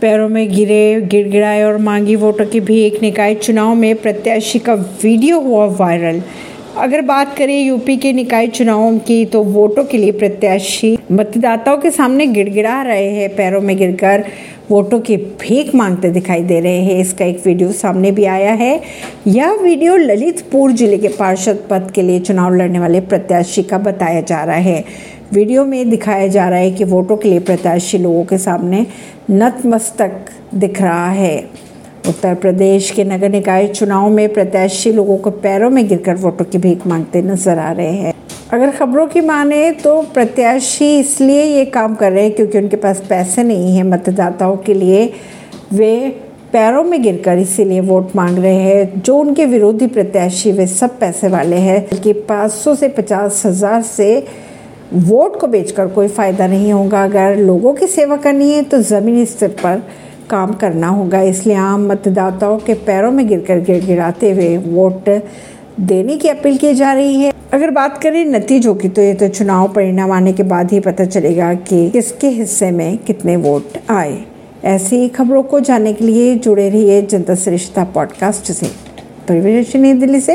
पैरों में गिरे, गिड़गिड़ाए और मांगी वोटों की भी एक निकाय चुनाव में प्रत्याशी का वीडियो हुआ वायरल। अगर बात करें यूपी के निकाय चुनावों की तो वोटों के लिए प्रत्याशी मतदाताओं के सामने गिड़गिड़ा रहे हैं, पैरों में गिरकर। वोटों की भीख मांगते दिखाई दे रहे हैं। इसका एक वीडियो सामने भी आया है। यह वीडियो ललितपुर ज़िले के पार्षद पद के लिए चुनाव लड़ने वाले प्रत्याशी का बताया जा रहा है। वीडियो में दिखाया जा रहा है कि वोटों के लिए प्रत्याशी लोगों के सामने नतमस्तक दिख रहा है। उत्तर प्रदेश के नगर निकाय चुनाव में प्रत्याशी लोगों को पैरों में गिरकर वोटों की भीख मांगते नज़र आ रहे हैं। अगर खबरों की माने तो प्रत्याशी इसलिए ये काम कर रहे हैं क्योंकि उनके पास पैसे नहीं हैं मतदाताओं के लिए। वे पैरों में गिरकर इसीलिए वोट मांग रहे हैं। जो उनके विरोधी प्रत्याशी, वे सब पैसे वाले हैं। बल्कि 500 से पचास हज़ार से वोट को बेचकर कोई फ़ायदा नहीं होगा। अगर लोगों की सेवा करनी है तो ज़मीनी स्तर पर काम करना होगा। इसलिए आम मतदाताओं के पैरों में गिरकर गिड़गिड़ाते हुए वोट देने की अपील की जा रही है। अगर बात करें नतीजों की तो ये तो चुनाव परिणाम आने के बाद ही पता चलेगा कि किसके हिस्से में कितने वोट आए। ऐसी खबरों को जानने के लिए जुड़े रहिए जनता श्रेष्ठता पॉडकास्ट से। परिवेश नई दिल्ली से